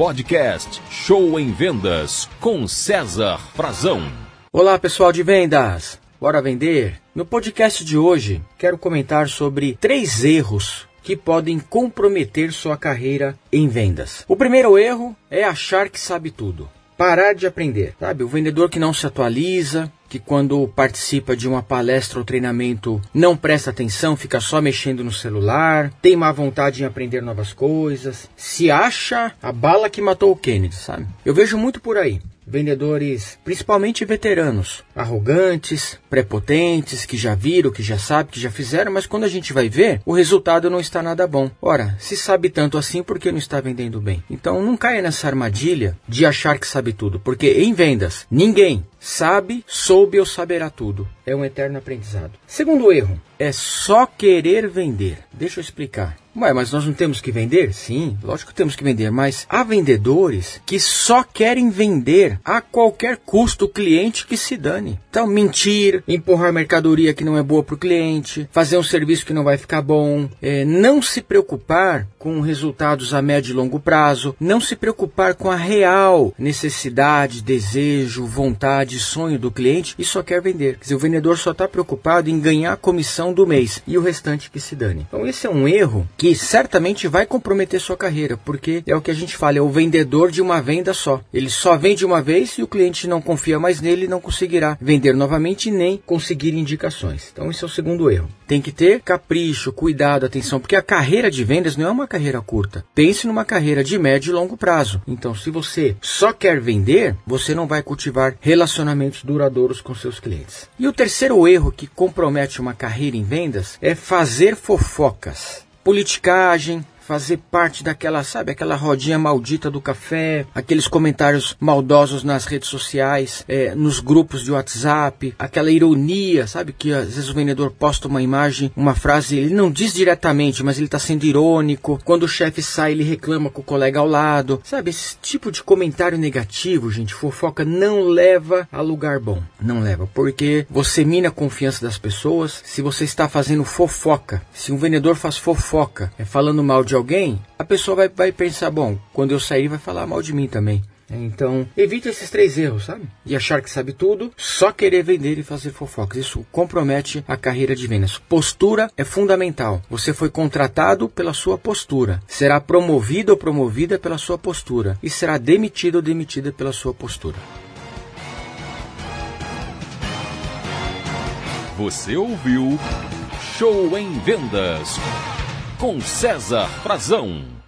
podcast Show em Vendas com César Frazão. Olá, pessoal de vendas. Bora vender? No podcast de hoje, quero comentar sobre três erros que podem comprometer sua carreira em vendas. O primeiro erro é achar que sabe tudo. Parar de aprender, sabe? O vendedor que não se atualiza, que quando participa de uma palestra ou treinamento não presta atenção, fica só mexendo no celular, tem má vontade em aprender novas coisas, se acha a bala que matou o Kennedy, sabe? Eu vejo muito por aí vendedores, principalmente veteranos, arrogantes, prepotentes, que já viram, que já sabem, que já fizeram, mas quando a gente vai ver, o resultado não está nada bom. Ora, se sabe tanto assim, por que não está vendendo bem? Então não caia nessa armadilha de achar que sabe tudo, porque em vendas, ninguém sabe, soube ou saberá tudo. É um eterno aprendizado. Segundo erro, é só querer vender. Deixa eu explicar. Ué, mas nós não temos que vender? Sim, lógico que temos que vender, mas há vendedores que só querem vender a qualquer custo o cliente que se dane. Então, mentir, empurrar mercadoria que não é boa para o cliente, fazer um serviço que não vai ficar bom, é, não se preocupar com resultados a médio e longo prazo, não se preocupar com a real necessidade, desejo, vontade, sonho do cliente e só quer vender. Quer dizer, o vendedor só está preocupado em ganhar a comissão do mês e o restante que se dane. Então, esse é um erro que certamente vai comprometer sua carreira, porque é o que a gente fala, é o vendedor de uma venda só. Ele só vende uma vez e o cliente não confia mais nele não conseguirá vender novamente nem conseguir indicações. Então esse é o segundo erro. Tem que ter capricho, cuidado, atenção, porque a carreira de vendas não é uma carreira curta. Pense numa carreira de médio e longo prazo. Então, se você só quer vender, você não vai cultivar relacionamentos duradouros com seus clientes. E o terceiro erro que compromete uma carreira em vendas é fazer fofocas politicagem, fazer parte daquela, sabe, aquela rodinha maldita do café, aqueles comentários maldosos nas redes sociais, é, nos grupos de WhatsApp, aquela ironia, sabe, que às vezes o vendedor posta uma imagem, uma frase, ele não diz diretamente, mas ele está sendo irônico. Quando o chefe sai, ele reclama com o colega ao lado, sabe, esse tipo de comentário negativo, gente, fofoca não leva a lugar bom, não leva, porque você mina a confiança das pessoas. Se você está fazendo fofoca, se um vendedor faz fofoca, é falando mal de alguém, a pessoa vai, vai pensar, bom, quando eu sair vai falar mal de mim também. Então, evite esses três erros, sabe? De achar que sabe tudo, só querer vender e fazer fofocas. Isso compromete a carreira de vendas. Postura é fundamental. Você foi contratado pela sua postura. Será promovido ou promovida pela sua postura. E será demitido ou demitida pela sua postura. Você ouviu Show em Vendas com César Frazão.